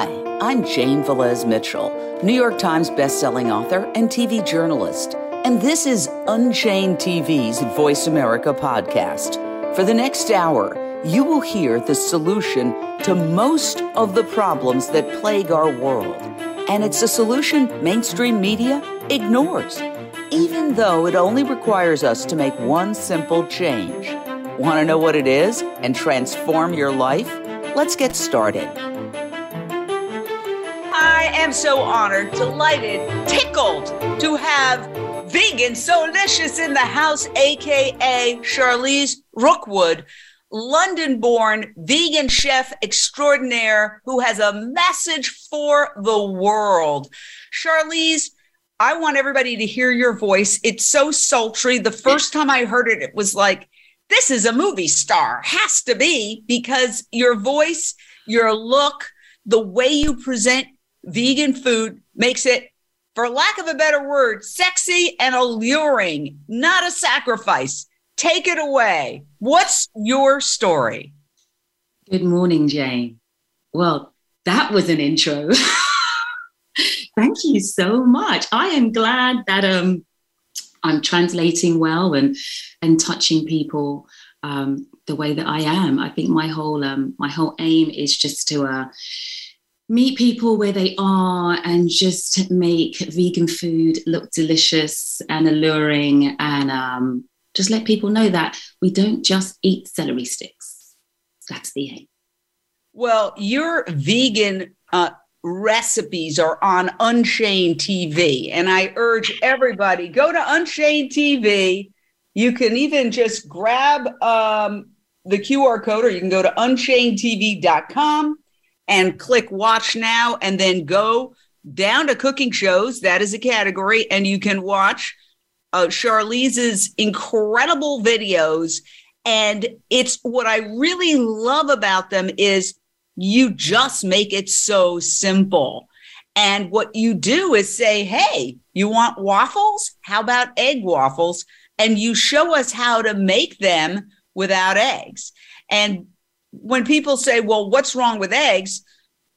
Hi, I'm Jane Velez Mitchell, New York Times bestselling author and TV journalist. And this is Unchained TV's Voice America podcast. For the next hour, you will hear the solution to most of the problems that plague our world. And it's a solution mainstream media ignores, even though it only requires us to make one simple change. Want to know what it is and transform your life? Let's get started. Am so honored, delighted, tickled to have vegan Soulicious in the house, aka Charlise Rookwood, London born vegan chef extraordinaire who has a message for the world. Charlise, I want everybody to hear your voice. It's so sultry. The first time I heard it, it was like, this is a movie star, has to be, because your voice, your look, the way you present vegan food makes it, for lack of a better word, sexy and alluring, not a sacrifice. Take it away. What's your story? Good morning, Jane. Well, that was an intro. Thank you so much. I am glad that um, I'm translating well and and touching people um, the way that I am. I think my whole um, my whole aim is just to uh, meet people where they are and just make vegan food look delicious and alluring and um, just let people know that we don't just eat celery sticks. That's the aim. Well, your vegan uh, recipes are on Unchained TV, and I urge everybody go to Unchained TV. You can even just grab um, the QR code, or you can go to unchainedtv.com and click Watch Now, and then go down to cooking shows. That is a category, and you can watch uh, Charlise's incredible videos. And it's what I really love about them is you just make it so simple. And what you do is say, hey, you want waffles? How about egg waffles? And you show us how to make them without eggs. And when people say, well, what's wrong with eggs?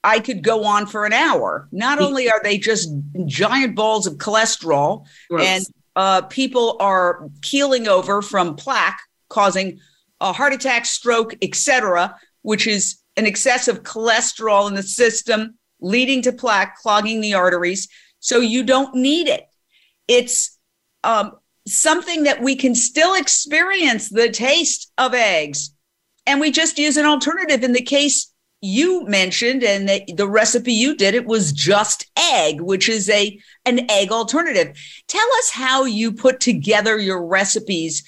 I could go on for an hour. Not only are they just giant balls of cholesterol Gross. and uh, people are keeling over from plaque, causing a heart attack, stroke, etc., which is an excess of cholesterol in the system, leading to plaque, clogging the arteries. So you don't need it. It's um, something that we can still experience the taste of eggs, and we just use an alternative. In the case you mentioned and the, the recipe you did it was just egg which is a an egg alternative. Tell us how you put together your recipes.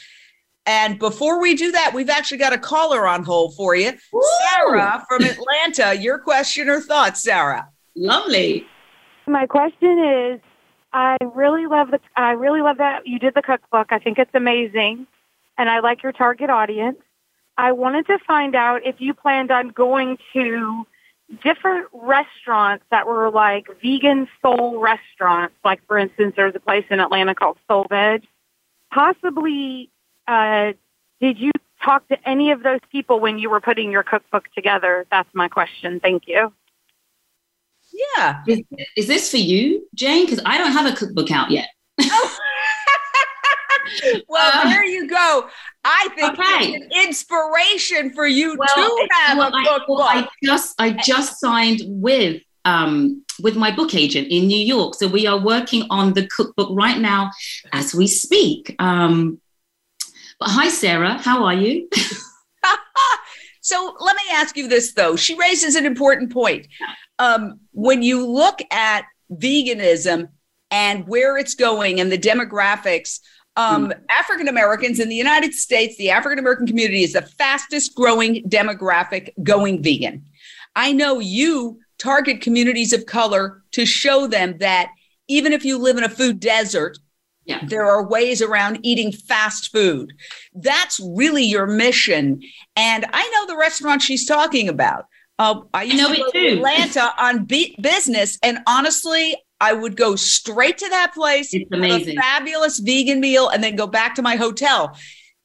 And before we do that we've actually got a caller on hold for you. Woo! sarah from atlanta your question or thoughts sarah? Lovely. My question is i really love the i really love that you did the cookbook. I think it's amazing. And i like your target audience I wanted to find out if you planned on going to different restaurants that were like vegan soul restaurants. Like, for instance, there's a place in Atlanta called Soul Veg. Possibly, uh, did you talk to any of those people when you were putting your cookbook together? That's my question. Thank you. Yeah. Is, is this for you, Jane? Because I don't have a cookbook out yet. well, um, there you go. I think okay. it's an inspiration for you well, to have well, a cookbook. I, I just I just signed with um, with my book agent in New York, so we are working on the cookbook right now as we speak. Um, but hi, Sarah, how are you? so let me ask you this though. She raises an important point. Um, when you look at veganism and where it's going and the demographics um, mm. African Americans in the United States, the African American community is the fastest growing demographic going vegan. I know you target communities of color to show them that even if you live in a food desert, yeah. there are ways around eating fast food. That's really your mission. And I know the restaurant she's talking about. Uh, I used I know to go to Atlanta on business, and honestly, I would go straight to that place, it's amazing. a fabulous vegan meal, and then go back to my hotel.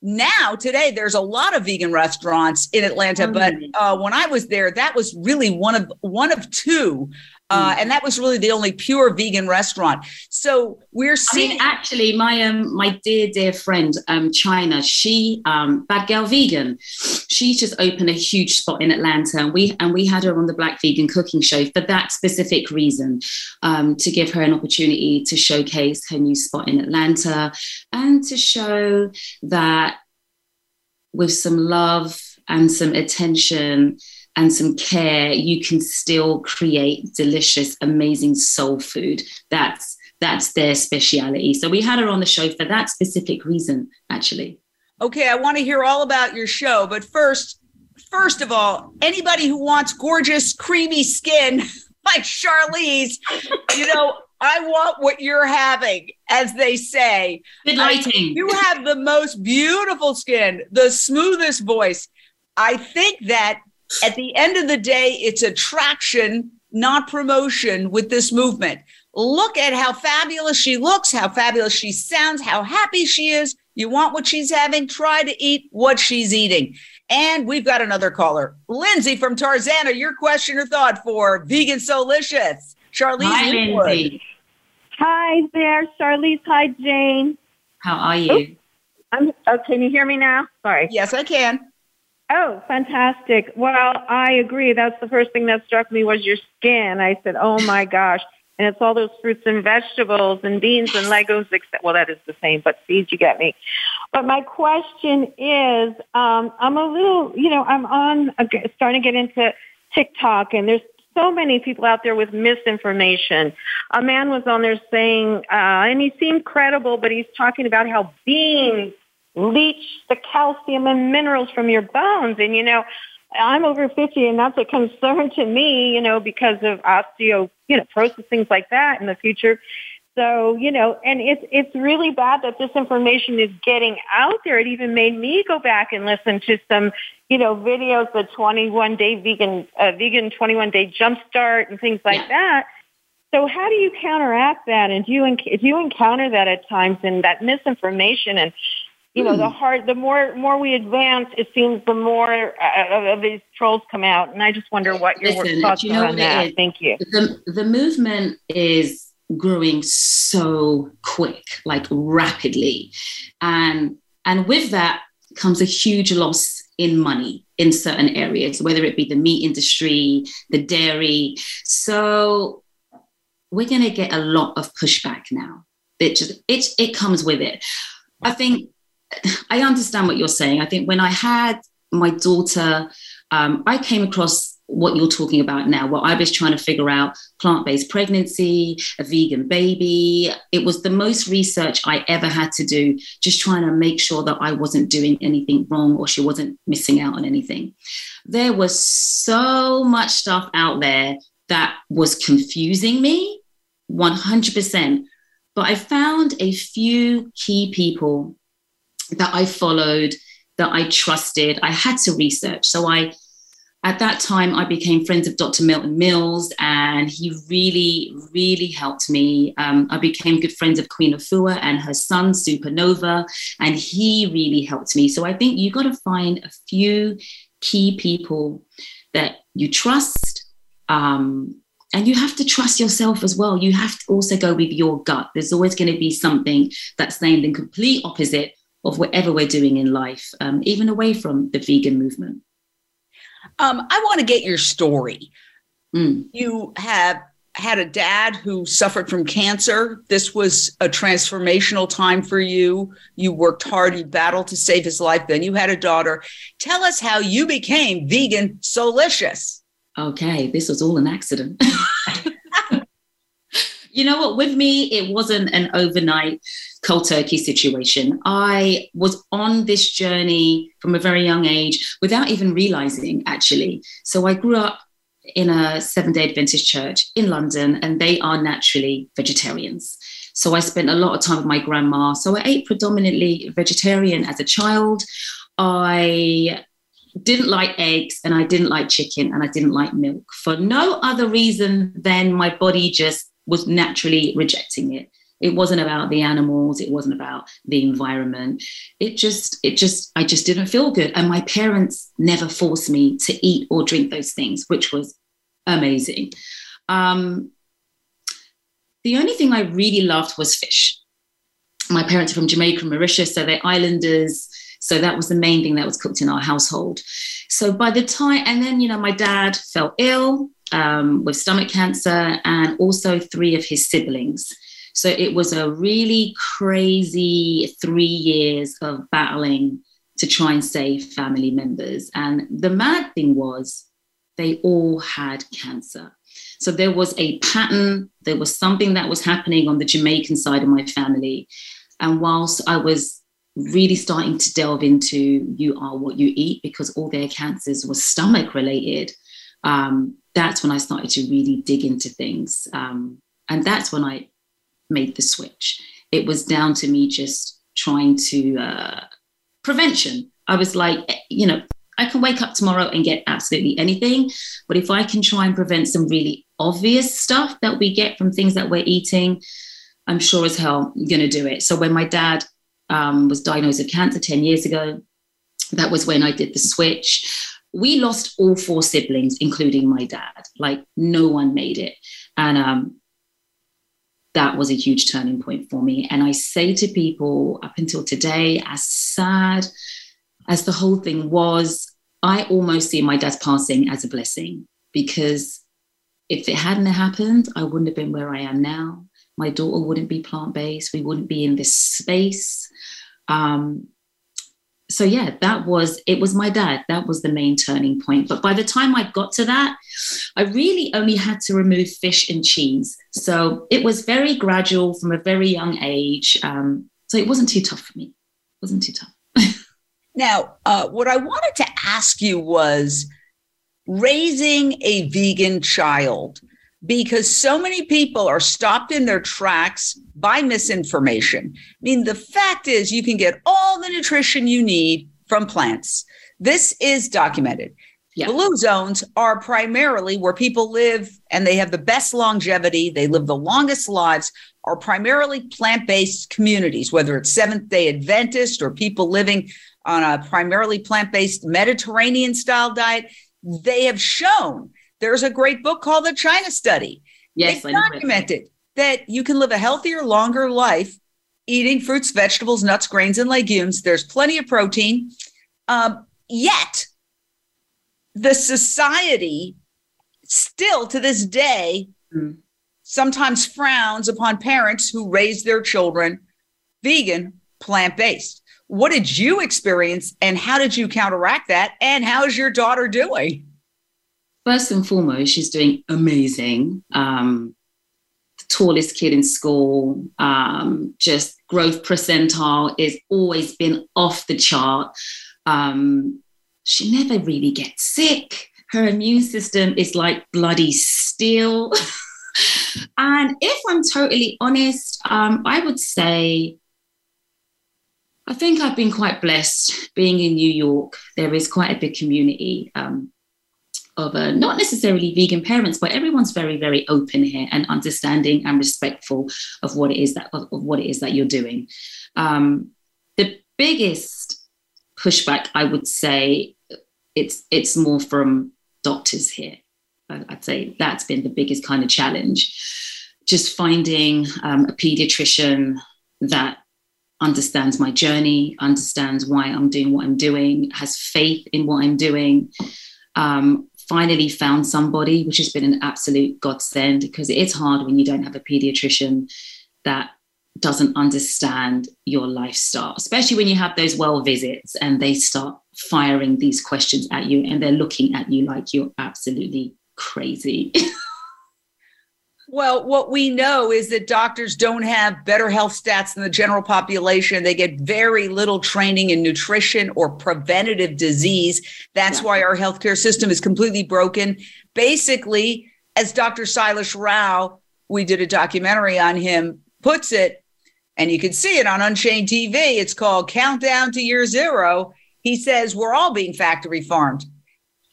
now today there's a lot of vegan restaurants in Atlanta, mm. but uh, when I was there, that was really one of one of two uh, mm. and that was really the only pure vegan restaurant. So we're seeing. I mean, actually, my um, my dear dear friend, um, China, she um, Bad Girl Vegan, she just opened a huge spot in Atlanta, and we and we had her on the Black Vegan Cooking Show for that specific reason, um, to give her an opportunity to showcase her new spot in Atlanta, and to show that with some love and some attention and some care, you can still create delicious, amazing soul food. That's that's their speciality. So we had her on the show for that specific reason, actually. Okay, I want to hear all about your show, but first, first of all, anybody who wants gorgeous, creamy skin like Charlise, you know, I want what you're having, as they say. Good lighting. I, you have the most beautiful skin, the smoothest voice. I think that at the end of the day, it's attraction, not promotion with this movement. Look at how fabulous she looks, how fabulous she sounds, how happy she is. You want what she's having? Try to eat what she's eating. And we've got another caller, Lindsay from Tarzana. Your question or thought for Vegan Soulicious. Charlise Hi, Lindsay. Hi there, Charlise. Hi, Jane. How are you? I'm, oh, can you hear me now? Sorry. Yes, I can. Oh, fantastic. Well, I agree. That's the first thing that struck me was your skin. I said, oh my gosh. And it's all those fruits and vegetables and beans and Legos. Except, Well, that is the same, but seeds, you get me. But my question is, um, I'm a little, you know, I'm on, starting to get into TikTok and there's so many people out there with misinformation. A man was on there saying, uh, and he seemed credible, but he's talking about how beans leach the calcium and minerals from your bones. And, you know, I'm over 50 and that's a concern to me, you know, because of osteo, you know, process, things like that in the future. So, you know, and it's, it's really bad that this information is getting out there. It even made me go back and listen to some, you know, videos, the 21 day vegan, uh, vegan 21 day jumpstart and things like that. So how do you counteract that? And do you, do you encounter that at times and that misinformation and, you know, the hmm. hard, the more more we advance, it seems the more uh, of these trolls come out. And I just wonder what your Listen, thoughts you know are on that. Is? Thank you. The the movement is growing so quick, like rapidly, and and with that comes a huge loss in money in certain areas, whether it be the meat industry, the dairy. So we're going to get a lot of pushback now. It just it it comes with it. I think I understand what you're saying. I think when I had my daughter, um, I came across what you're talking about now, what I was trying to figure out plant based pregnancy, a vegan baby. It was the most research I ever had to do, just trying to make sure that I wasn't doing anything wrong or she wasn't missing out on anything. There was so much stuff out there that was confusing me 100%. But I found a few key people that I followed, that I trusted. I had to research. So I, at that time, I became friends of Dr. Milton Mills, and he really, really helped me. Um, I became good friends of Queen Afua and her son, Supa Nova, and he really helped me. So I think you got to find a few key people that you trust. Um, and you have to trust yourself as well. You have to also go with your gut. There's always going to be something that's saying the complete opposite of whatever we're doing in life, um, even away from the vegan movement. Um, I want to get your story. Mm. You have had a dad who suffered from cancer. This was a transformational time for you. You worked hard, you battled to save his life. Then you had a daughter. Tell us how you became vegan Soulicious. Okay, this was all an accident. you know what? With me, it wasn't an overnight cold turkey situation. I was on this journey from a very young age without even realizing, actually. So I grew up in a seven day Adventist church in London, and they are naturally vegetarians. So I spent a lot of time with my grandma. So I ate predominantly vegetarian as a child. I didn't like eggs and I didn't like chicken and I didn't like milk for no other reason than my body just was naturally rejecting it. It wasn't about the animals. It wasn't about the environment. It just, it just, I just didn't feel good. And my parents never forced me to eat or drink those things, which was amazing. Um, the only thing I really loved was fish. My parents are from Jamaica and Mauritius, so they're islanders. So that was the main thing that was cooked in our household. So by the time, and then, you know, my dad fell ill um, with stomach cancer and also three of his siblings. So it was a really crazy three years of battling to try and save family members. And the mad thing was, they all had cancer. So there was a pattern, there was something that was happening on the Jamaican side of my family. And whilst I was really starting to delve into you are what you eat because all their cancers were stomach related, um, that's when I started to really dig into things. Um, and that's when I made the switch. It was down to me just trying to uh, prevention. I was like, you know, I can wake up tomorrow and get absolutely anything. But if I can try and prevent some really obvious stuff that we get from things that we're eating, I'm sure as hell going to do it. So when my dad um, was diagnosed with cancer 10 years ago, that was when I did the switch. We lost all four siblings, including my dad. Like no one made it. And um, that was a huge turning point for me. And I say to people up until today, as sad as the whole thing was, I almost see my dad's passing as a blessing because if it hadn't happened, I wouldn't have been where I am now. My daughter wouldn't be plant based. We wouldn't be in this space. Um, so yeah, that was it. Was my dad that was the main turning point? But by the time I got to that, I really only had to remove fish and cheese. So it was very gradual from a very young age. Um, so it wasn't too tough for me. It wasn't too tough. Now, uh, what I wanted to ask you was raising a vegan child because so many people are stopped in their tracks by misinformation. I mean, the fact is, you can get all the nutrition you need from plants. This is documented. Yeah. Blue zones are primarily where people live and they have the best longevity, they live the longest lives, are primarily plant based communities, whether it's Seventh day Adventist or people living on a primarily plant based Mediterranean style diet, they have shown there's a great book called The China Study. Yes, they documented that you can live a healthier, longer life eating fruits, vegetables, nuts, grains, and legumes. There's plenty of protein. Um, yet, the society still to this day mm. sometimes frowns upon parents who raise their children vegan, plant based. What did you experience and how did you counteract that? And how's your daughter doing? First and foremost, she's doing amazing. Um, the tallest kid in school, um, just growth percentile is always been off the chart. Um, she never really gets sick. Her immune system is like bloody steel. and if I'm totally honest, um, I would say I think I've been quite blessed being in New York. There is quite a big community um, of uh, not necessarily vegan parents, but everyone's very, very open here and understanding and respectful of what it is that of, of what it is that you're doing. Um, the biggest pushback, I would say, it's it's more from doctors here. I'd say that's been the biggest kind of challenge. Just finding um, a pediatrician that understands my journey, understands why I'm doing what I'm doing, has faith in what I'm doing. Um, finally found somebody, which has been an absolute godsend because it is hard when you don't have a pediatrician that doesn't understand your lifestyle, especially when you have those well visits and they start firing these questions at you and they're looking at you like you're absolutely crazy. Well, what we know is that doctors don't have better health stats than the general population. They get very little training in nutrition or preventative disease. That's yeah. why our healthcare system is completely broken. Basically, as Dr. Sailesh Rao, we did a documentary on him, puts it, and you can see it on Unchained TV. It's called Countdown to Year Zero. He says we're all being factory farmed.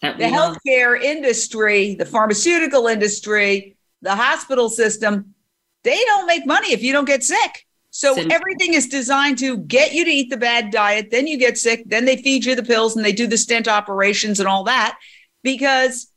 The healthcare industry, the pharmaceutical industry, the hospital system they don't make money if you don't get sick. So Simple. everything is designed to get you to eat the bad diet, then you get sick, then they feed you the pills and they do the stent operations and all that. Because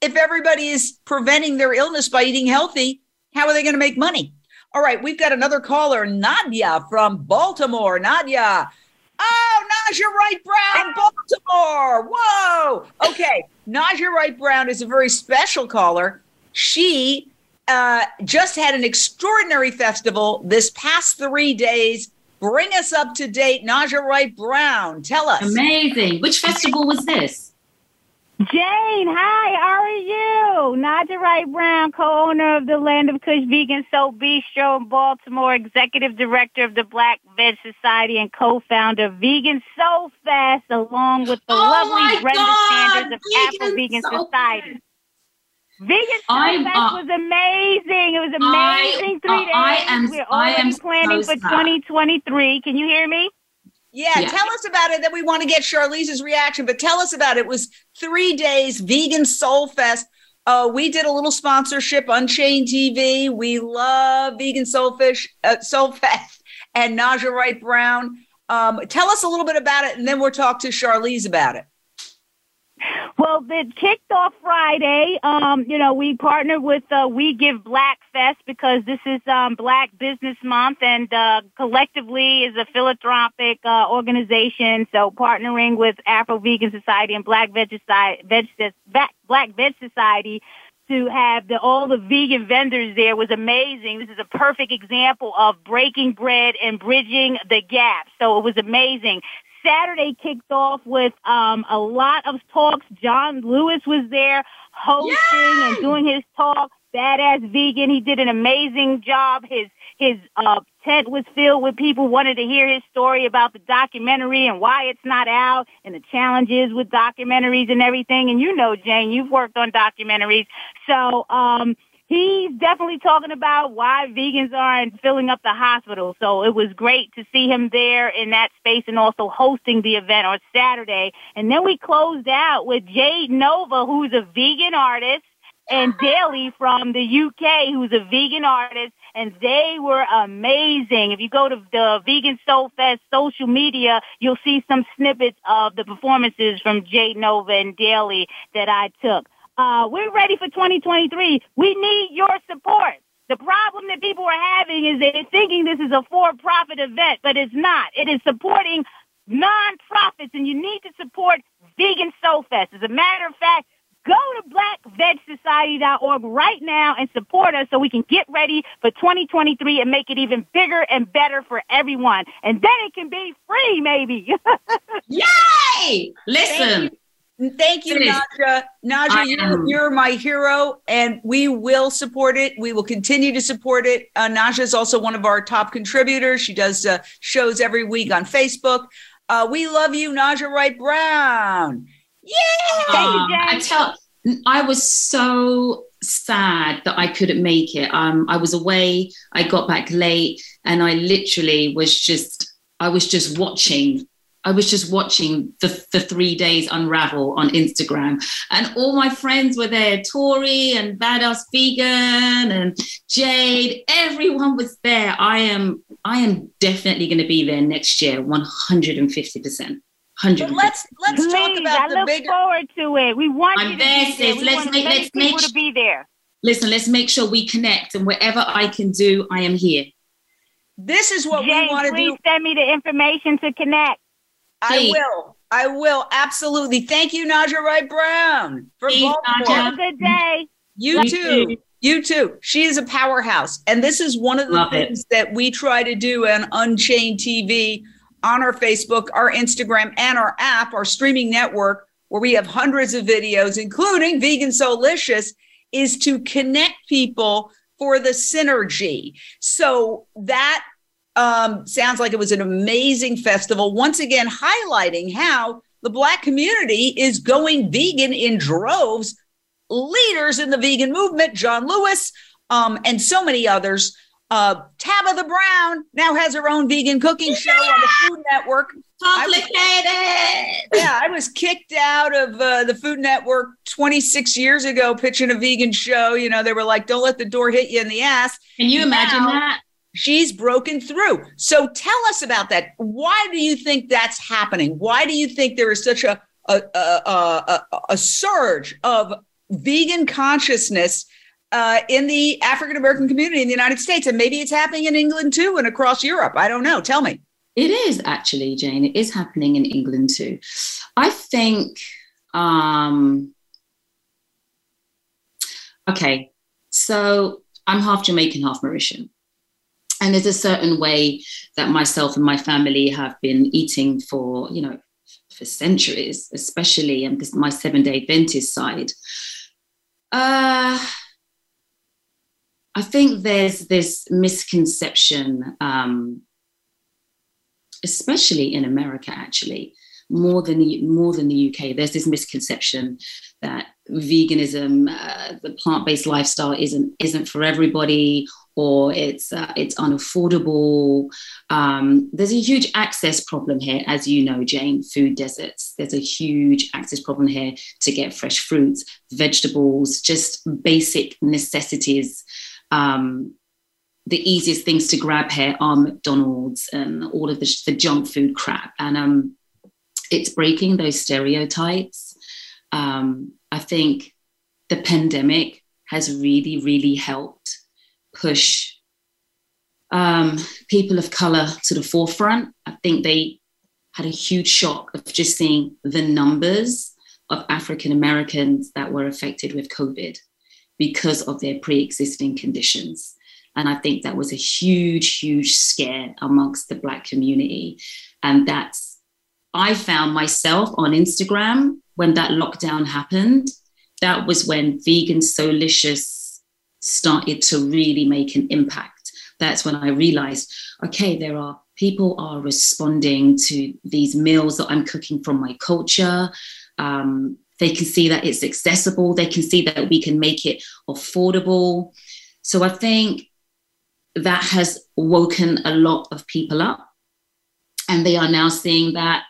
if everybody is preventing their illness by eating healthy, how are they going to make money? All right, we've got another caller, Nadia from Baltimore. Nadia. Oh, Naijha Wright Brown, Baltimore. Whoa. Okay. Naijha Wright Brown is a very special caller. She uh, just had an extraordinary festival this past three days. Bring us up to date, Naijha Wright Brown. Tell us. Amazing. Which festival was this? Jane, hi, how are you? Naijha Wright Brown, co-owner of the Land of Kush Vegan Soul Bistro in Baltimore, executive director of the Black Veg Society, and co-founder of Vegan Soul Fest, along with the Oh lovely Brenda God, Sanders of Vegan Afro Vegan Soul Society. Fest. Vegan Soul I'm, Fest uh, was amazing. It was I- amazing uh, three days. I am- We're I am already planning so for 2023. Can you hear me? Yeah, Yeah. tell us about it. Then we want to get Charlise's reaction, but tell us about it. It was three days, Vegan Soul Fest. Uh, we did a little sponsorship, Unchained TV. We love Vegan Soulfish, uh, Soul Fest, and Naijha Wright Brown. Um, tell us a little bit about it, and then we'll talk to Charlise about it. Well, it kicked off Friday. Um, you know, we partnered with uh, We Give Black Fest because this is um, Black Business Month, and uh, collectively is a philanthropic uh, organization. So, partnering with Afro Vegan Society and Black Veg Society, Black Veg Society to have the, all the vegan vendors there was amazing. This is a perfect example of breaking bread and bridging the gap. So it was amazing. Saturday kicked off with um, a lot of talks. John Lewis was there hosting Yay! and doing his talk. Badass vegan. He did an amazing job. His his uh, tent was filled with people wanted to hear his story about the documentary and why it's not out and the challenges with documentaries and everything. And you know, Jane, you've worked on documentaries, so um, he's definitely talking about why vegans aren't filling up the hospital. So it was great to see him there in that space and also hosting the event on Saturday. And then we closed out with Jade Novah, who's a vegan artist, and Daley from the UK, who's a vegan artist, and they were amazing. If you go to the Vegan Soul Fest social media, you'll see some snippets of the performances from Jade Novah and Daley that I took. Uh, we're ready for 2023. We need your support. The problem that people are having is they're thinking this is a for-profit event, but it's not. It is supporting non-profits, and you need to support Vegan Soul Fest. As a matter of fact, go to blackvegsociety.org right now and support us so we can get ready for 2023 and make it even bigger and better for everyone. And then it can be free, maybe. Yay! Listen, Thank you. Thank you, Naijha. Naijha, you're, you're my hero, and we will support it. We will continue to support it. Uh, Naijha is also one of our top contributors. She does uh, shows every week on Facebook. Uh, we love you, Naijha Wright Brown. Yeah. Thank you, um, I tell, I was so sad that I couldn't make it. Um, I was away. I got back late, and I literally was just, I was just watching. I was just watching the, the three days unravel on Instagram, and all my friends were there. Tori and Badass Vegan and Jade, everyone was there. I am, I am definitely going to be there next year, one hundred and fifty percent. Hundred. But let's let's Please, talk about I the look bigger. forward to it. We want I'm you to there, be there. sis. We Let's want make- many let's make people to be there. listen, let's make sure we connect and whatever I can do, I am here. This is what Jane, we want to do. please send me the information to connect. I will. I will absolutely. Thank you, Naijha Wright Brown, from Please, Baltimore. Have a good day. You You too. too. You too. She is a powerhouse. And this is one of the Love it. things that we try to do on Unchained TV, on our Facebook, our Instagram, and our app, our streaming network, where we have hundreds of videos, including Vegan Soulicious, is to connect people for the synergy. So that um, sounds like it was an amazing festival. Once again, highlighting how the Black community is going vegan in droves leaders in the vegan movement, John Lewis, um, and so many others. Uh, Tabitha Brown now has her own vegan cooking show on the Food Network. Complicated. yeah, I was kicked out of uh, the Food Network 26 years ago pitching a vegan show. You know, they were like, don't let the door hit you in the ass. Can you imagine Now- that? She's broken through. So tell us about that. Why do you think that's happening? Why do you think there is such a a, a, a, a- surge of vegan consciousness uh, in the African American community in the United States? And maybe it's happening in England too and across Europe. I don't know. Tell me. It is actually, Jane. It is happening in England too. I think. Um, okay, so I'm half Jamaican, half Mauritian. And there's a certain way that myself and my family have been eating for, you know, for centuries, especially and this my seven day Adventist side. Uh, I think there's this misconception um, especially in America, actually, more than the, more than the UK. There's this misconception that veganism, uh, the plant-based lifestyle, isn't isn't for everybody, or it's uh, it's unaffordable. Um, there's a huge access problem here, as you know, Jane. Food deserts. There's a huge access problem here to get fresh fruits, vegetables, just basic necessities. Um, the easiest things to grab here are McDonald's and all of the, the junk food crap. And um, it's breaking those stereotypes. Um, I think the pandemic has really, really helped push um, people of color to the forefront. I think they had a huge shock of just seeing the numbers of African Americans that were affected with COVID because of their pre existing conditions. And I think that was a huge, huge scare amongst the Black community. And that's, I found myself on Instagram when that lockdown happened. That was when Vegan Soulicious started to really make an impact. That's when I realized, okay, there are people are responding to these meals that I'm cooking from my culture. Um, they can see that it's accessible. They can see that we can make it affordable. So I think that has woken a lot of people up. And they are now seeing that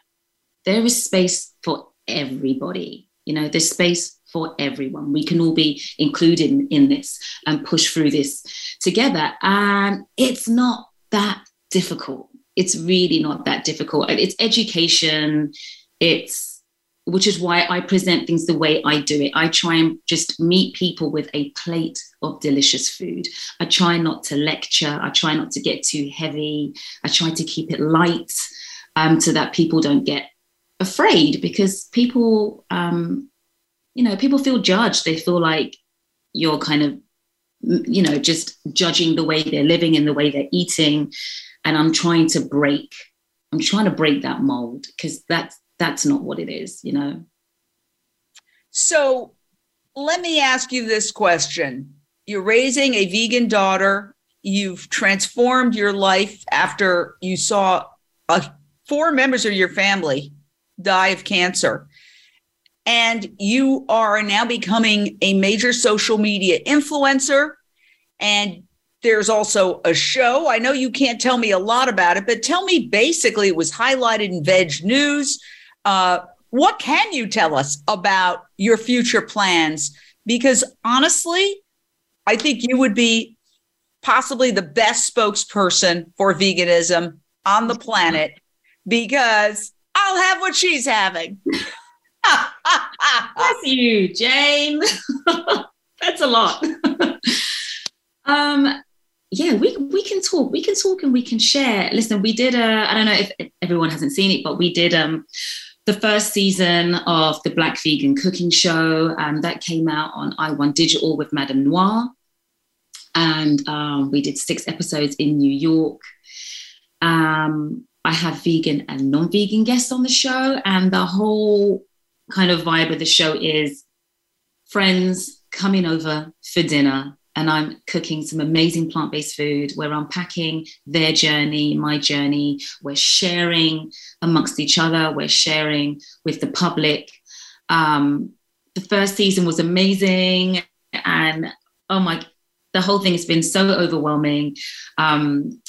there is space for everybody. You know, there's space for everyone. We can all be included in, in this and push through this together. And it's not that difficult. It's really not that difficult. It's education. It's which is why I present things the way I do it. I try and just meet people with a plate of delicious food. I try not to lecture. I try not to get too heavy. I try to keep it light um, so that people don't get afraid because people, um, you know, people feel judged. They feel like you're kind of, you know, just judging the way they're living and the way they're eating. And I'm trying to break, I'm trying to break that mold because that's that's not what it is, you know. So let me ask you this question. You're raising a vegan daughter. You've transformed your life after you saw uh, four members of your family die of cancer. And you are now becoming a major social media influencer. And there's also a show. I know you can't tell me a lot about it, but tell me basically, it was highlighted in Veg News. Uh, what can you tell us about your future plans? Because honestly, I think you would be possibly the best spokesperson for veganism on the planet because I'll have what she's having. Bless you, Jane. That's a lot. um, yeah, we we can talk. We can talk and we can share. Listen, we did a. I don't know if everyone hasn't seen it, but we did um the first season of the Black Vegan Cooking Show, and that came out on iOne Digital with MadameNoire. And um, we did six episodes in New York. Um, I have vegan and non vegan guests on the show, and the whole kind of vibe of the show is friends coming over for dinner. And I'm cooking some amazing plant based food. We're unpacking their journey, my journey. We're sharing amongst each other. We're sharing with the public. Um, the first season was amazing. And oh my, the whole thing has been so overwhelming. Um,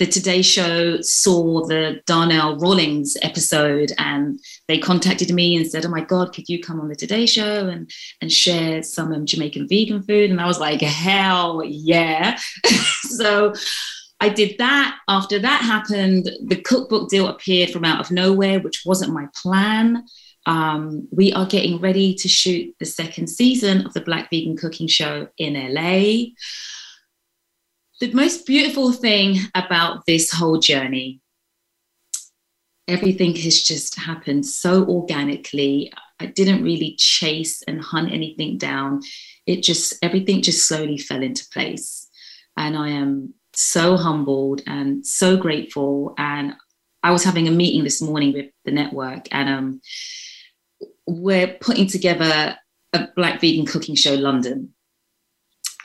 the Today Show saw the Darnell Rawlings episode and they contacted me and said, Oh my God, could you come on the Today Show and, and share some um, Jamaican vegan food? And I was like, Hell yeah. so I did that. After that happened, the cookbook deal appeared from out of nowhere, which wasn't my plan. Um, we are getting ready to shoot the second season of the Black Vegan Cooking Show in LA the most beautiful thing about this whole journey, everything has just happened so organically. I didn't really chase and hunt anything down. It just, everything just slowly fell into place. And I am so humbled and so grateful. And I was having a meeting this morning with the network, and um, we're putting together a Black Vegan Cooking Show London.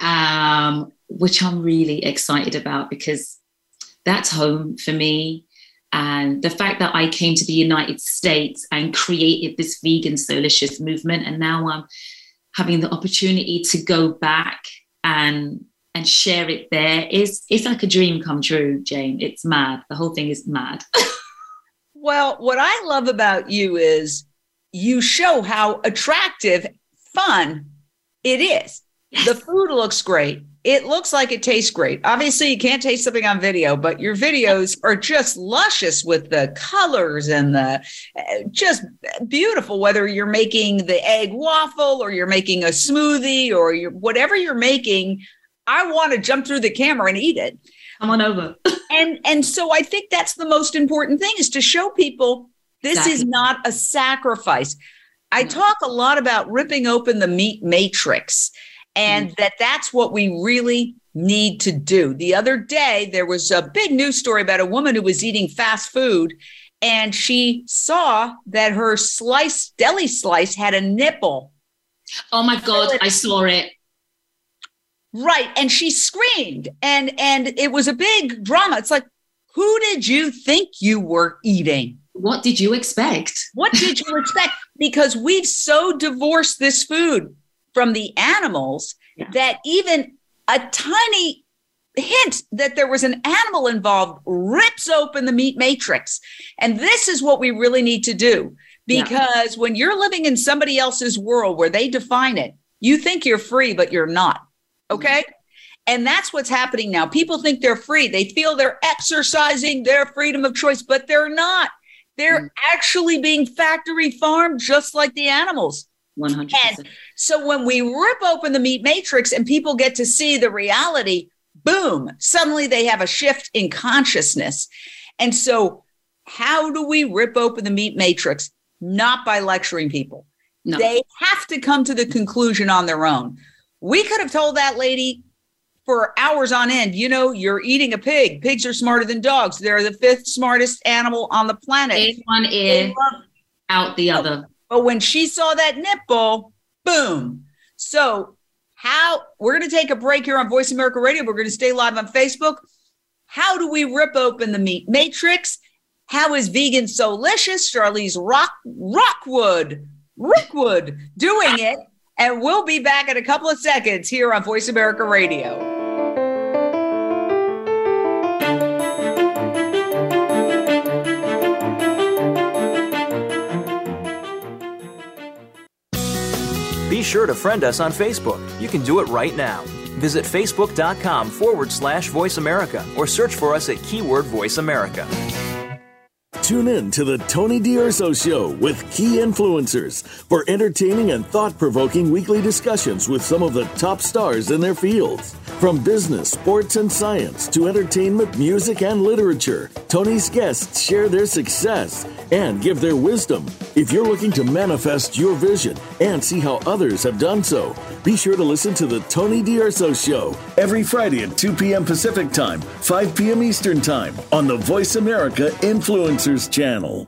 Um, which I'm really excited about because that's home for me. And the fact that I came to the United States and created this vegan Soulicious movement, and now I'm having the opportunity to go back and and share it there is it's like a dream come true, Jane. It's mad. The whole thing is mad. well, what I love about you is you show how attractive, fun it is. Yes. The food looks great it looks like it tastes great. Obviously, you can't taste something on video, but your videos are just luscious with the colors and the eh, just beautiful. Whether you're making the egg waffle or you're making a smoothie or you're, whatever you're making, I want to jump through the camera and eat it. Come on over. and and so I think that's the most important thing is to show people this exactly. is not a sacrifice. I talk a lot about ripping open the meat matrix and mm. that that's what we really need to do. The other day, there was a big news story about a woman who was eating fast food and she saw that her slice, deli slice, had a nipple. Oh my God, I saw it. Right. And she screamed and and it was a big drama. It's like, who did you think you were eating? What did you expect? What did you expect? Because we've so divorced this food from the animals yeah. that even a tiny hint that there was an animal involved rips open the meat matrix. And this is what we really need to do because yeah. when you're living in somebody else's world where they define it, you think you're free, but you're not. Okay. Mm-hmm. And that's what's happening now. People think they're free. They feel they're exercising their freedom of choice, but they're not. They're mm-hmm. actually being factory farmed just like the animals. 100%. And so when we rip open the meat matrix and people get to see the reality, boom, suddenly they have a shift in consciousness. And so, how do we rip open the meat matrix? Not by lecturing people. No. They have to come to the conclusion on their own. We could have told that lady for hours on end, you know, you're eating a pig. Pigs are smarter than dogs. They're the fifth smartest animal on the planet. One ear, out the other. But when she saw that nipple, boom. So, how we're going to take a break here on Voice America Radio. We're going to stay live on Facebook. How do we rip open the meat matrix? How is vegan Soulicious? Charlise Rock Rockwood Rockwood doing it. And we'll be back in a couple of seconds here on Voice America Radio. Sure to friend us on Facebook. You can do it right now. Visit facebook.com forward slash voice America or search for us at keyword voice America. Tune in to the Tony D'Urso Show with key influencers for entertaining and thought provoking weekly discussions with some of the top stars in their fields. From business, sports, and science to entertainment, music, and literature, Tony's guests share their success and give their wisdom. If you're looking to manifest your vision and see how others have done so, be sure to listen to the Tony D'Urso Show every Friday at 2 p.m. Pacific Time, 5 p.m. Eastern Time on the Voice America Influencers channel.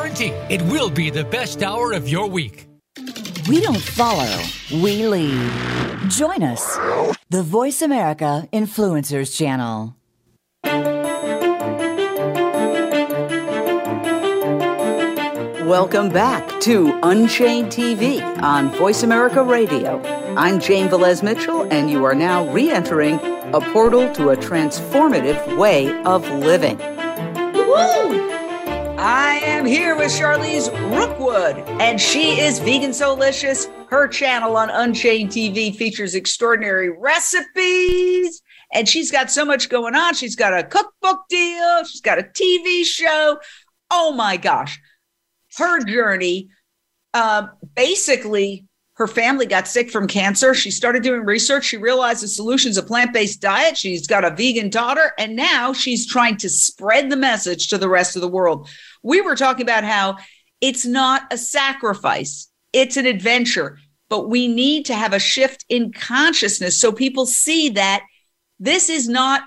it will be the best hour of your week. We don't follow, we lead. Join us, the Voice America Influencers Channel. Welcome back to Unchained TV on Voice America Radio. I'm Jane Velez Mitchell, and you are now re entering a portal to a transformative way of living. Woo! I am here with Charlise Rookwood, and she is Vegan Soulicious. Her channel on Unchained TV features extraordinary recipes, and she's got so much going on. She's got a cookbook deal, she's got a TV show. Oh my gosh. Her journey uh, basically her family got sick from cancer. She started doing research. She realized the solution's a plant based diet. She's got a vegan daughter, and now she's trying to spread the message to the rest of the world. We were talking about how it's not a sacrifice, it's an adventure, but we need to have a shift in consciousness so people see that this is not,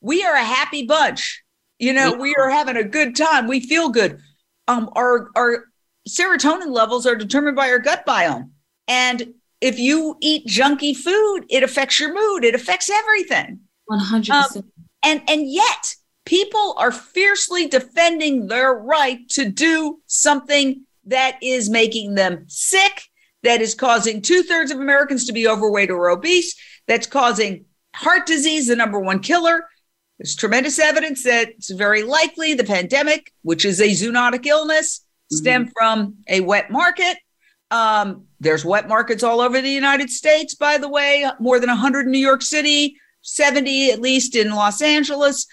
we are a happy bunch. You know, we are having a good time. We feel good. Um, our, our serotonin levels are determined by our gut biome. And if you eat junky food, it affects your mood, it affects everything. 100%. Um, and, and yet, people are fiercely defending their right to do something that is making them sick, that is causing two thirds of Americans to be overweight or obese, that's causing heart disease, the number one killer. There's tremendous evidence that it's very likely the pandemic, which is a zoonotic illness, mm-hmm. stemmed from a wet market. Um, there's wet markets all over the United States, by the way, more than 100 in New York City, 70 at least in Los Angeles.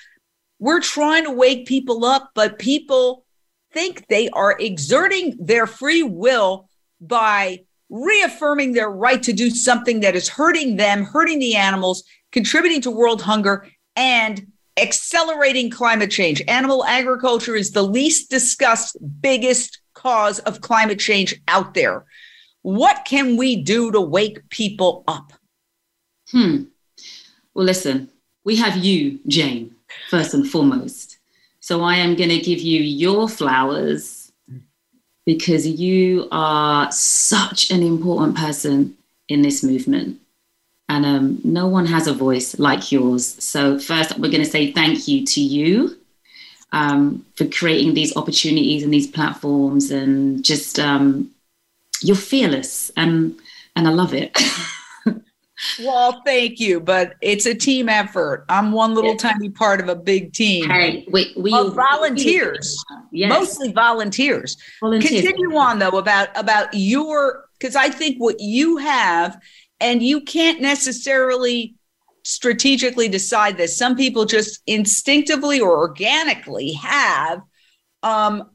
We're trying to wake people up, but people think they are exerting their free will by reaffirming their right to do something that is hurting them, hurting the animals, contributing to world hunger, and accelerating climate change. Animal agriculture is the least discussed, biggest cause of climate change out there. What can we do to wake people up? Hmm. Well, listen, we have you, Jane, first and foremost. So I am going to give you your flowers because you are such an important person in this movement. And um, no one has a voice like yours. So, first, we're going to say thank you to you um, for creating these opportunities and these platforms and just um, you're fearless and and I love it. well, thank you, but it's a team effort. I'm one little yeah. tiny part of a big team. Hey, we, we of volunteers, yes. mostly volunteers. volunteers. Continue on though about about your because I think what you have, and you can't necessarily strategically decide this. Some people just instinctively or organically have um,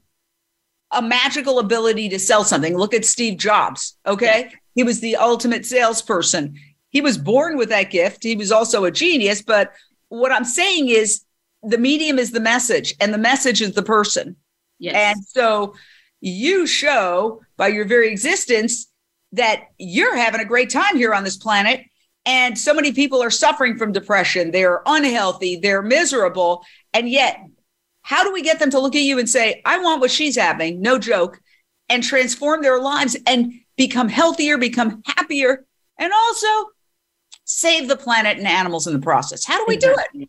a magical ability to sell something. Look at Steve Jobs. Okay. He was the ultimate salesperson. He was born with that gift. He was also a genius. But what I'm saying is the medium is the message, and the message is the person. Yes. And so you show by your very existence that you're having a great time here on this planet and so many people are suffering from depression. They're unhealthy, they're miserable. And yet, how do we get them to look at you and say, I want what she's having, no joke, and transform their lives and become healthier, become happier, and also save the planet and animals in the process? How do we do it?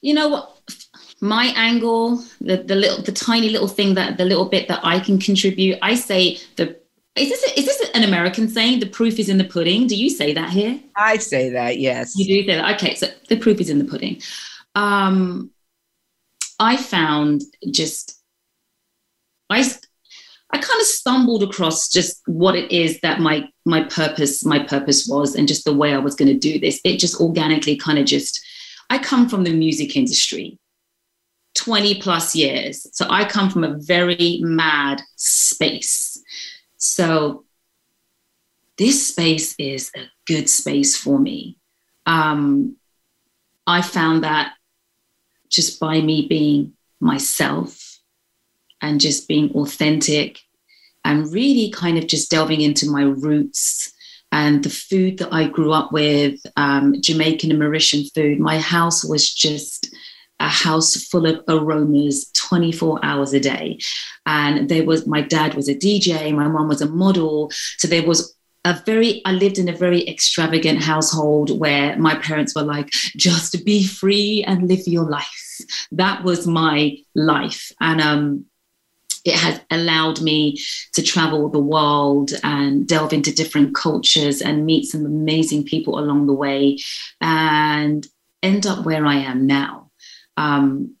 You know what? My angle, the, the little, the tiny little thing that the little bit that I can contribute, I say the is this a, is this an American saying? The proof is in the pudding. Do you say that here? I say that. Yes, you do say that. Okay, so the proof is in the pudding. Um, I found just I I kind of stumbled across just what it is that my my purpose my purpose was and just the way I was going to do this. It just organically kind of just I come from the music industry. 20 plus years. So I come from a very mad space. So this space is a good space for me. Um, I found that just by me being myself and just being authentic and really kind of just delving into my roots and the food that I grew up with, um, Jamaican and Mauritian food. My house was just a house full of aromas 24 hours a day. And there was, my dad was a DJ, my mom was a model. So there was a very i lived in a very extravagant household where my parents were like just be free and live your life that was my life and um it has allowed me to travel the world and delve into different cultures and meet some amazing people along the way and end up where I am now. Um,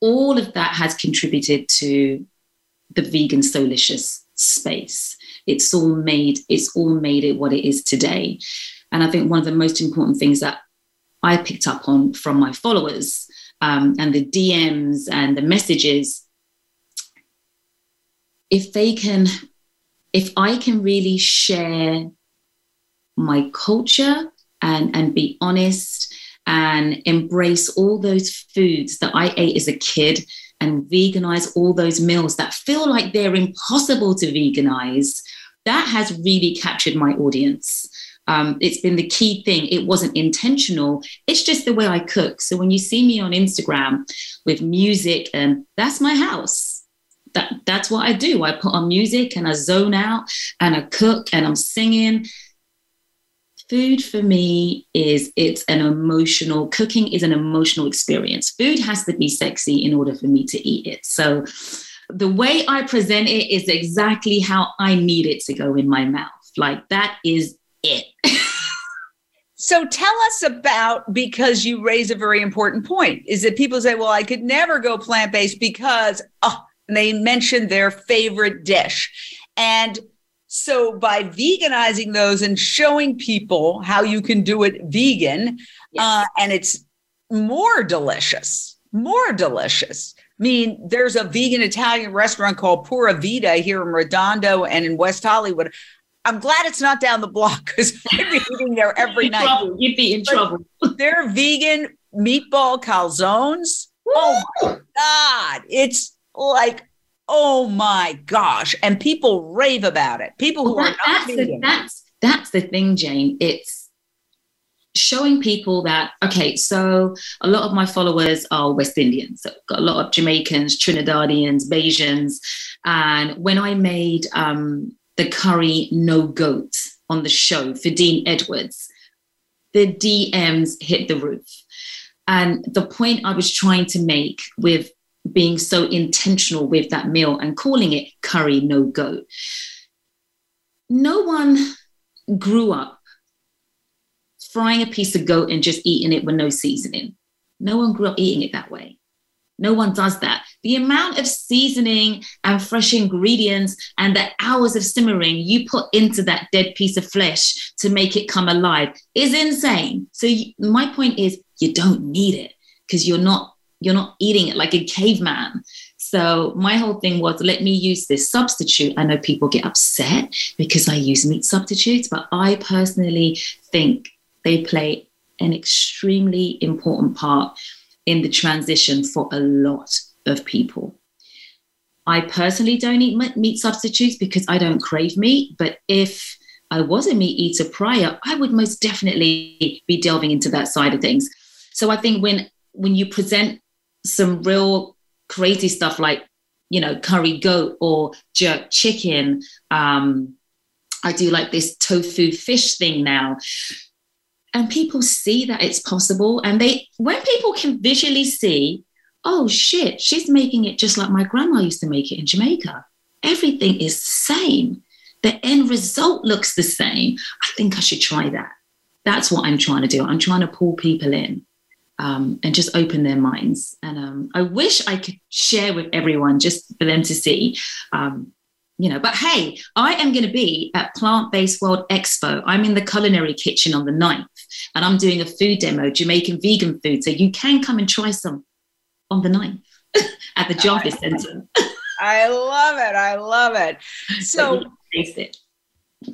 all of that has contributed to the vegan Soulicious space. It's all made, it's all made it what it is today. And I think one of the most important things that I picked up on from my followers um, and the DMs and the messages if they can, if I can really share my culture and, and be honest and embrace all those foods that I ate as a kid and veganize all those meals that feel like they're impossible to veganize, that has really captured my audience. Um, it's been the key thing. It wasn't intentional. It's just the way I cook. So when you see me on Instagram with music, and that's my house that that's what I do. I put on music and I zone out and I cook and I'm singing. Food for me is it's an emotional cooking is an emotional experience. Food has to be sexy in order for me to eat it. So the way I present it is exactly how I need it to go in my mouth. Like that is it. So tell us about because you raise a very important point is that people say, well, I could never go plant based because, oh, and they mentioned their favorite dish. And so by veganizing those and showing people how you can do it vegan, yes. uh, and it's more delicious, more delicious. I mean, there's a vegan Italian restaurant called Pura Vida here in Redondo and in West Hollywood. I'm glad it's not down the block because I'd be eating there every night. Trouble. You'd be in but trouble. They're vegan meatball calzones. Woo! Oh my God. It's like, oh my gosh. And people rave about it. People who well, that, are not that's the, that's that's the thing, Jane. It's showing people that okay, so a lot of my followers are West Indians. So got a lot of Jamaicans, Trinidadians, Bajans. And when I made um, the curry no goat on the show for Dean Edwards, the DMs hit the roof. And the point I was trying to make with being so intentional with that meal and calling it curry no goat. No one grew up frying a piece of goat and just eating it with no seasoning. No one grew up eating it that way. No one does that. The amount of seasoning and fresh ingredients and the hours of simmering you put into that dead piece of flesh to make it come alive is insane. So, my point is, you don't need it because you're not you're not eating it like a caveman. So my whole thing was let me use this substitute. I know people get upset because I use meat substitutes, but I personally think they play an extremely important part in the transition for a lot of people. I personally don't eat meat substitutes because I don't crave meat, but if I was a meat eater prior, I would most definitely be delving into that side of things. So I think when when you present some real crazy stuff like you know curry goat or jerk chicken. Um i do like this tofu fish thing now. And people see that it's possible. And they when people can visually see oh shit she's making it just like my grandma used to make it in jamaica. Everything is the same. The end result looks the same. I think i should try that. That's what i'm trying to do. I'm trying to pull people in um, and just open their minds. And um, I wish I could share with everyone just for them to see. Um, you know, but hey, I am going to be at Plant Based World Expo. I'm in the culinary kitchen on the 9th and I'm doing a food demo, Jamaican vegan food. So you can come and try some on the 9th at the Javits Center. I love it. I love it. So, taste it.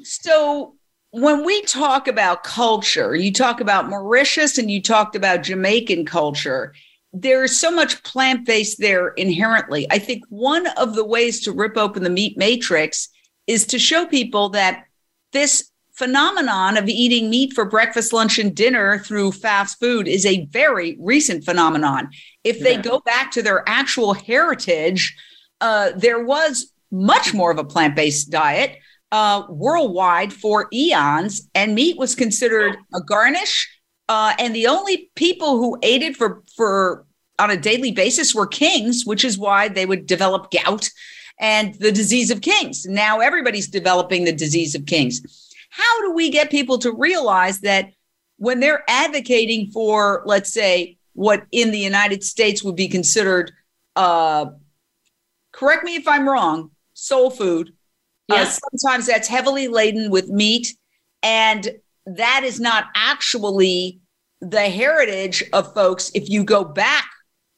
So when we talk about culture, you talk about Mauritius and you talked about Jamaican culture. There's so much plant based there inherently. I think one of the ways to rip open the meat matrix is to show people that this phenomenon of eating meat for breakfast, lunch, and dinner through fast food is a very recent phenomenon. If they yeah. go back to their actual heritage, uh, there was much more of a plant based diet uh, worldwide for eons, and meat was considered a garnish. Uh, and the only people who ate it for for on a daily basis were kings, which is why they would develop gout and the disease of kings. Now everybody's developing the disease of kings. How do we get people to realize that when they're advocating for, let's say, what in the United States would be considered, uh, correct me if I'm wrong, soul food, yes. Uh, sometimes that's heavily laden with meat, and that is not actually the heritage of folks. If you go back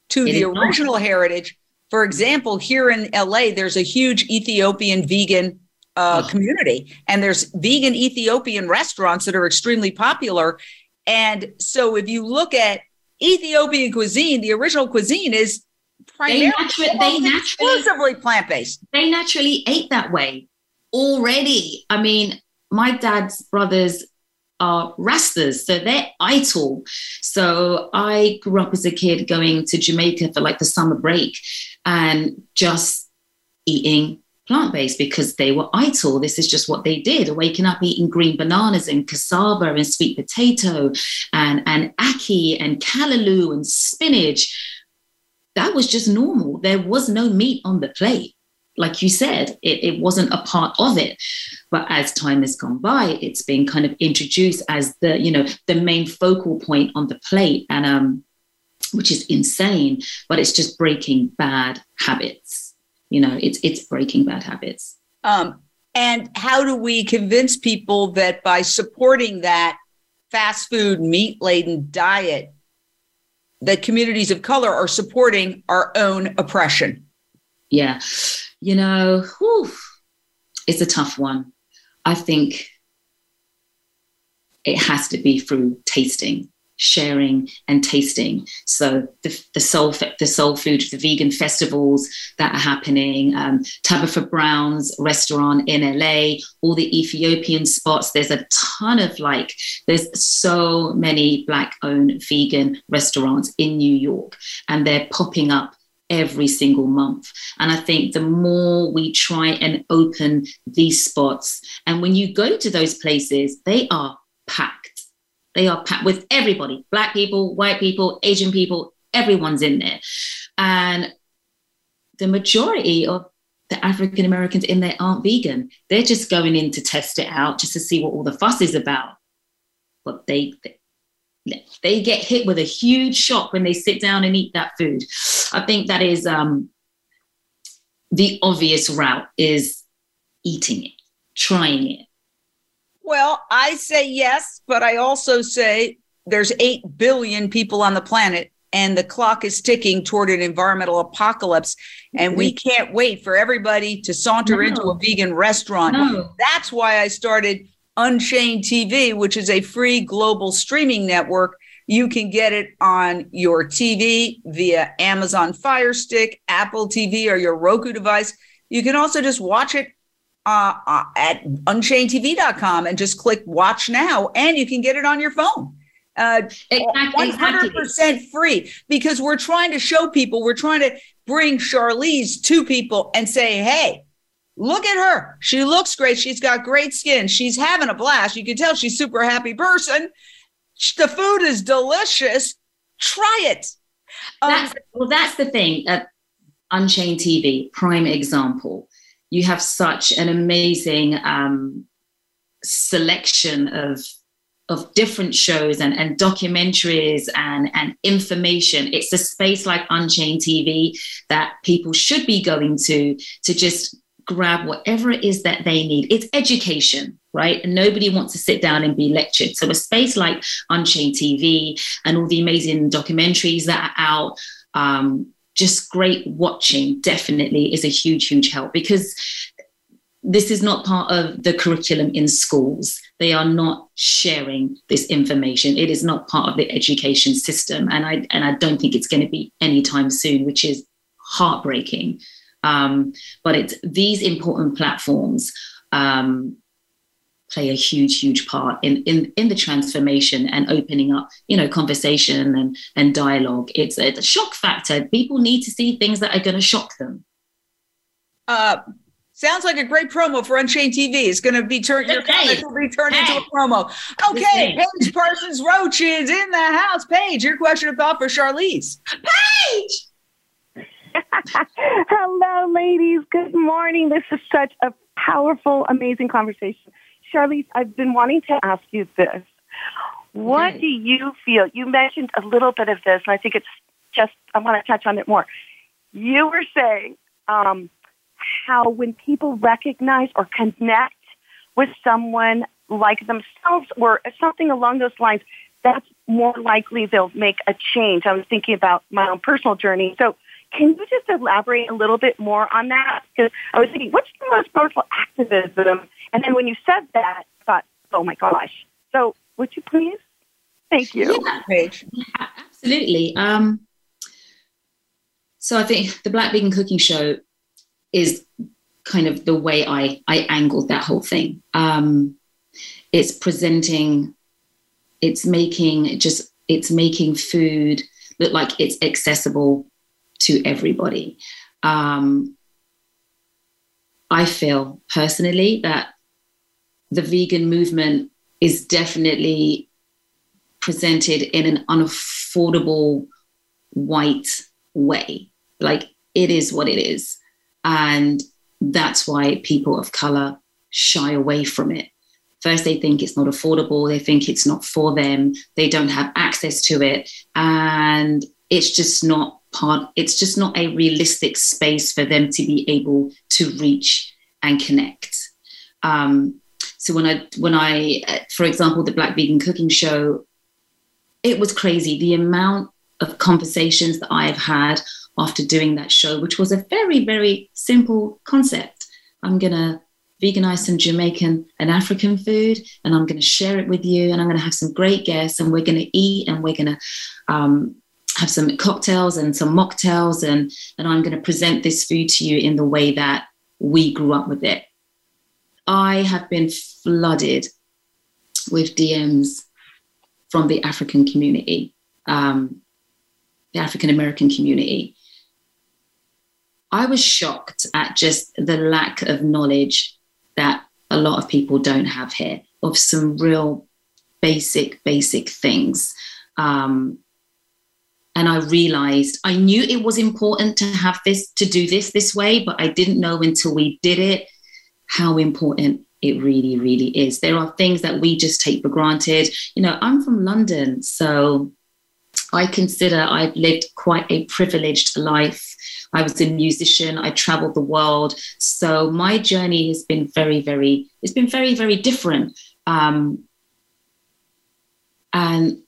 to it the original not. heritage, for example, here in LA, there's a huge Ethiopian vegan uh, oh. community, and there's vegan Ethiopian restaurants that are extremely popular. And so, if you look at Ethiopian cuisine, the original cuisine is primarily they, natu- they naturally, exclusively plant based. They naturally ate that way already. I mean, my dad's brothers are Rastas, so they're ital. So I grew up as a kid going to Jamaica for like the summer break and just eating plant based because they were ital. This is just what they did, waking up eating green bananas and cassava and sweet potato and, and ackee and callaloo and spinach. That was just normal. There was no meat on the plate like you said, it, it wasn't a part of it. But as time has gone by, it's been kind of introduced as the, you know, the main focal point on the plate. And um, which is insane, but it's just breaking bad habits. You know, it's it's breaking bad habits. Um, and how do we convince people that by supporting that fast food, meat laden diet, that communities of color are supporting our own oppression? Yeah you know, whew, it's a tough one. I think it has to be through tasting, sharing, and tasting. So the, the soul the soul food, the vegan festivals that are happening, um, Tabitha Brown's restaurant in LA, all the Ethiopian spots. There's a ton of like, there's so many black-owned vegan restaurants in New York, and they're popping up every single month. And I think the more we try and open these spots, and when you go to those places, they are packed. They are packed with everybody Black people, white people, Asian people, everyone's in there. And the majority of the African Americans in there aren't vegan. They're just going in to test it out just to see what all the fuss is about. But they, they they get hit with a huge shock when they sit down and eat that food. I think that is um, the obvious route is eating it, trying it. Well, I say yes, but I also say there's 8 billion people on the planet and the clock is ticking toward an environmental apocalypse and we can't wait for everybody to saunter no. into a vegan restaurant. No. That's why I started Unchained TV, which is a free global streaming network. You can get it on your TV via Amazon Fire Stick, Apple TV, or your Roku device. You can also just watch it uh, uh, at unchainedtv.com and just click watch now, and you can get it on your phone. Uh, exactly, 100% free because we're trying to show people, we're trying to bring Charlise to people and say, hey, Look at her. She looks great. She's got great skin. She's having a blast. You can tell she's a super happy person. The food is delicious. Try it. Um, that's, well, that's the thing. Uh, Unchained TV, prime example. You have such an amazing um, selection of of different shows and, and documentaries and, and information. It's a space like Unchained TV that people should be going to to just grab whatever it is that they need. It's education, right? And nobody wants to sit down and be lectured. So a space like Unchained TV and all the amazing documentaries that are out, um, just great watching definitely is a huge, huge help because this is not part of the curriculum in schools. They are not sharing this information. It is not part of the education system. And I and I don't think it's going to be anytime soon, which is heartbreaking. Um, but it's these important platforms um, play a huge, huge part in, in in the transformation and opening up, you know, conversation and and dialogue. It's a, a shock factor. People need to see things that are going to shock them. Uh, sounds like a great promo for Unchained TV. It's going to be turned. Your comments will be turned hey. into a promo. Okay, Paige Parsons Roach is in the house. Paige, your question of thought for Charlise. Paige. Hello, ladies. Good morning. This is such a powerful, amazing conversation. Charlise, I've been wanting to ask you this. What okay. do you feel? You mentioned a little bit of this, and I think it's just, I want to touch on it more. You were saying um, how when people recognize or connect with someone like themselves or something along those lines, that's more likely they'll make a change. I was thinking about my own personal journey. So can you just elaborate a little bit more on that? Because I was thinking, what's the most powerful activism? And then when you said that, I thought, oh my gosh. So would you please? Thank you. Yeah, Paige. Yeah, absolutely. Um, so I think the Black Vegan Cooking Show is kind of the way I, I angled that whole thing. Um, it's presenting, it's making just, it's making food look like it's accessible to everybody. Um, I feel personally that the vegan movement is definitely presented in an unaffordable white way. Like it is what it is. And that's why people of color shy away from it. First, they think it's not affordable, they think it's not for them, they don't have access to it. And it's just not part it's just not a realistic space for them to be able to reach and connect. Um, so when i when i for example the black vegan cooking show it was crazy. The amount of conversations that i've had after doing that show which was a very very simple concept. I'm to veganize some jamaican and african food and i'm going to share it with you and i'm going to have some great guests and we're going to eat and we're going to um, have some cocktails and some mocktails and and I'm going to present this food to you in the way that we grew up with it. I have been flooded with DMs from the African community, um, the African American community. I was shocked at just the lack of knowledge that a lot of people don't have here of some real basic, basic things. Um, and I realized I knew it was important to have this, to do this this way, but I didn't know until we did it how important it really, really is. There are things that we just take for granted. You know, I'm from London, so I consider I've lived quite a privileged life. I was a musician, I traveled the world. So my journey has been very, very, it's been very, very different. Um, and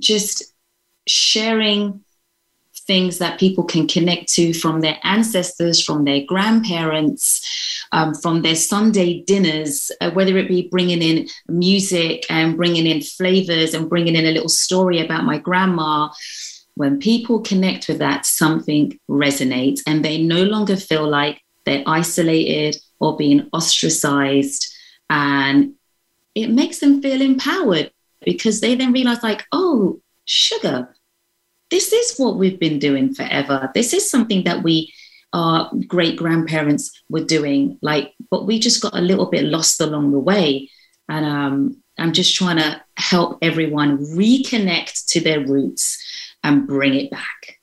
just sharing things that people can connect to from their ancestors, from their grandparents, um, from their Sunday dinners, uh, whether it be bringing in music and bringing in flavors and bringing in a little story about my grandma. When people connect with that, something resonates and they no longer feel like they're isolated or being ostracized. And it makes them feel empowered because they then realize, like, oh, sugar, this is what we've been doing forever. This is something that we, our great grandparents were doing, like, but we just got a little bit lost along the way. And um, I'm just trying to help everyone reconnect to their roots and bring it back.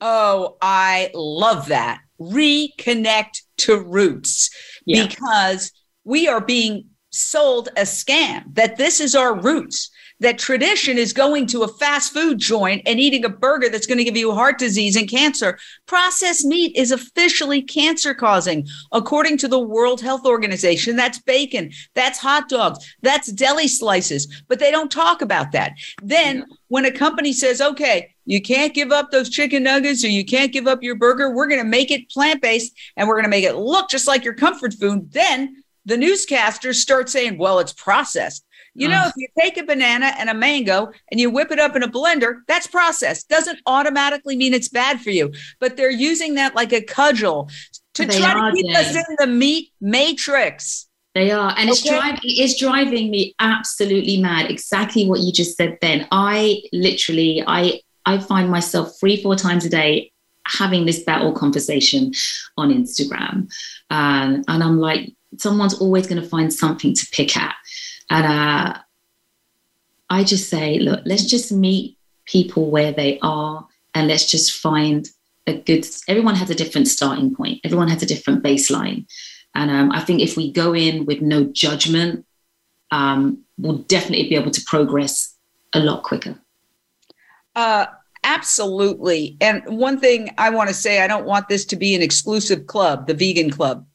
Oh, I love that. Reconnect to roots yeah. because we are being sold a scam that this is our roots that tradition is going to a fast food joint and eating a burger that's going to give you heart disease and cancer. Processed meat is officially cancer causing, according to the World Health Organization. That's bacon, that's hot dogs, that's deli slices, but they don't talk about that. Then when a company says, okay, you can't give up those chicken nuggets or you can't give up your burger, we're going to make it plant based and we're going to make it look just like your comfort food. Then the newscasters start saying, well, it's processed. You know, if you take a banana and a mango and you whip it up in a blender, that's processed. Doesn't automatically mean it's bad for you, but they're using that like a cudgel to try to keep Jen. us in the meat matrix. They are, and it's driving it is driving me absolutely mad. Exactly what you just said. Then I literally, I I find myself three four times a day having this battle conversation on Instagram, um, and I'm like, someone's always going to find something to pick at, and uh, I just say, look, let's just meet people where they are, and let's just find a good. Everyone has a different starting point. Everyone has a different baseline. And um, I think if we go in with no judgment, um, we'll definitely be able to progress a lot quicker. Uh, absolutely. And one thing I want to say, I don't want this to be an exclusive club, the vegan club.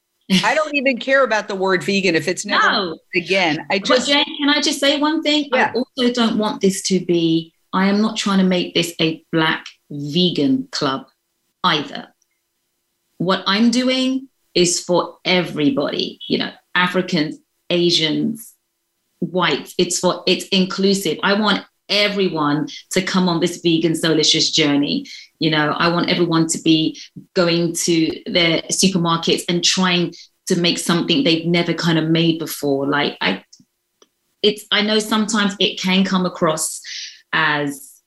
I don't even care about the word vegan if it's never No. again. I But just Jane, can I just say one thing? Yeah. I also don't want this to be, I am not trying to make this a black vegan club either. What I'm doing is for everybody, you know, Africans, Asians, whites. It's for it's inclusive. I want everyone to come on this vegan Soulicious journey. You know, I want everyone to be going to their supermarkets and trying to make something they've never kind of made before. Like I it's I know sometimes it can come across as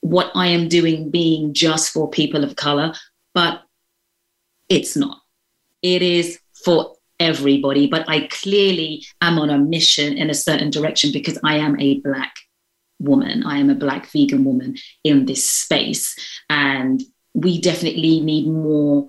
what I am doing being just for people of color, but it's not. It is for everybody, but I clearly am on a mission in a certain direction because I am a black woman. I am a black vegan woman in this space. And we definitely need more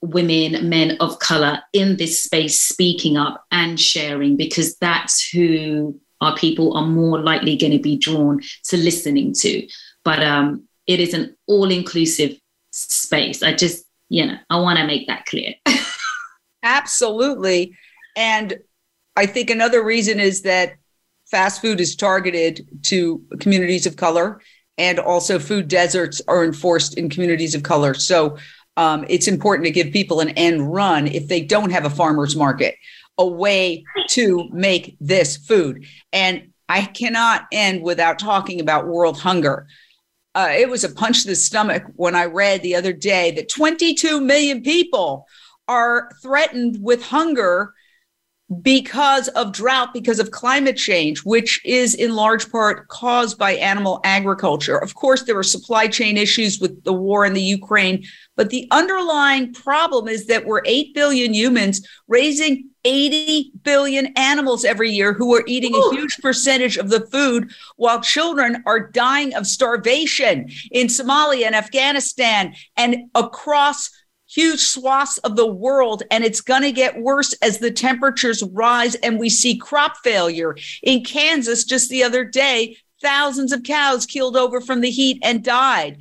women, men of color in this space speaking up and sharing because that's who our people are more likely going to be drawn to listening to. But um, it is an all inclusive space. I just, you know, I want to make that clear. Absolutely. And I think another reason is that fast food is targeted to communities of color and also food deserts are enforced in communities of color. So um, it's important to give people an end run if they don't have a farmer's market, a way to make this food. And I cannot end without talking about world hunger. Uh, it was a punch to the stomach when I read the other day that 22 million people are threatened with hunger because of drought, because of climate change, which is in large part caused by animal agriculture. Of course, there are supply chain issues with the war in the Ukraine, but the underlying problem is that we're 8 billion humans raising 80 billion animals every year who are eating a huge percentage of the food while children are dying of starvation in Somalia and Afghanistan and across huge swaths of the world. And it's going to get worse as the temperatures rise and we see crop failure. In Kansas, just the other day, thousands of cows killed over from the heat and died.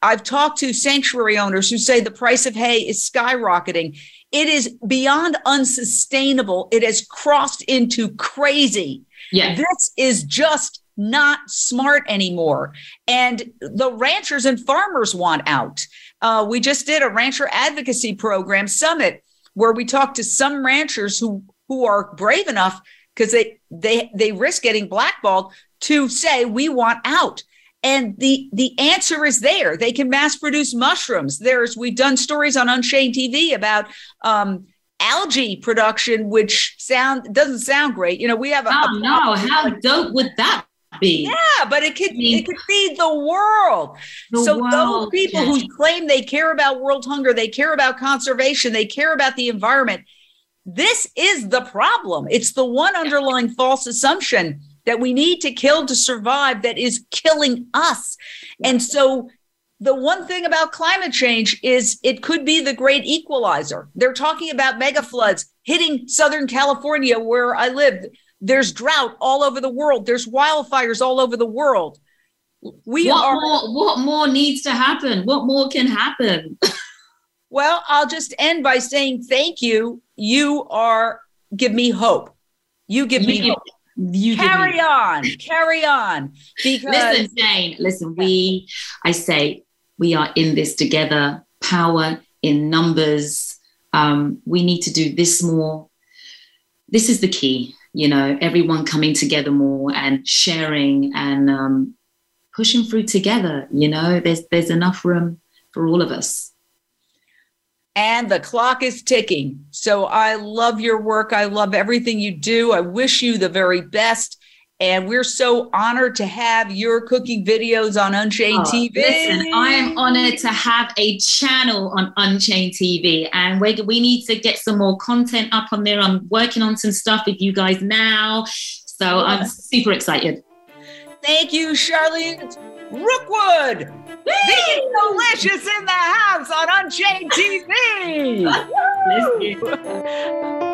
I've talked to sanctuary owners who say the price of hay is skyrocketing. It is beyond unsustainable. It has crossed into crazy. Yeah. This is just not smart anymore. And the ranchers and farmers want out. Uh, we just did a rancher advocacy program summit where we talked to some ranchers who who are brave enough because they they they risk getting blackballed to say we want out. And the the answer is there. They can mass produce mushrooms. There's we've done stories on Unchained TV about um, algae production, which sound doesn't sound great. You know, we have a, Oh a no, how dope would that be? yeah, but it could it could feed the world. The so those people yes. who claim they care about world hunger, they care about conservation, they care about the environment. This is the problem. It's the one underlying false assumption that we need to kill to survive that is killing us. And so the one thing about climate change is it could be the great equalizer. They're talking about mega floods hitting Southern California, where I live. There's drought all over the world. There's wildfires all over the world. We what are more what more needs to happen? What more can happen? well, I'll just end by saying thank you. You are give me hope. You give me You- hope. You Carry me- on, carry on. Because Listen, Jane, listen, we, I say, we are in this together, power in numbers. Um, we need to do this more. This is the key, you know, everyone coming together more and sharing and um, pushing through together. You know, there's there's enough room for all of us. and the clock is ticking. So I love your work. I love everything you do. I wish you the very best. And we're so honored to have your cooking videos on Unchained Oh, TV. Listen, I am honored to have a channel on Unchained TV, and we we need to get some more content up on there. I'm working on some stuff with you guys now, so I'm super excited. Thank you, Charlene Rookwood. Vegan Delicious in the house on Unchained TV.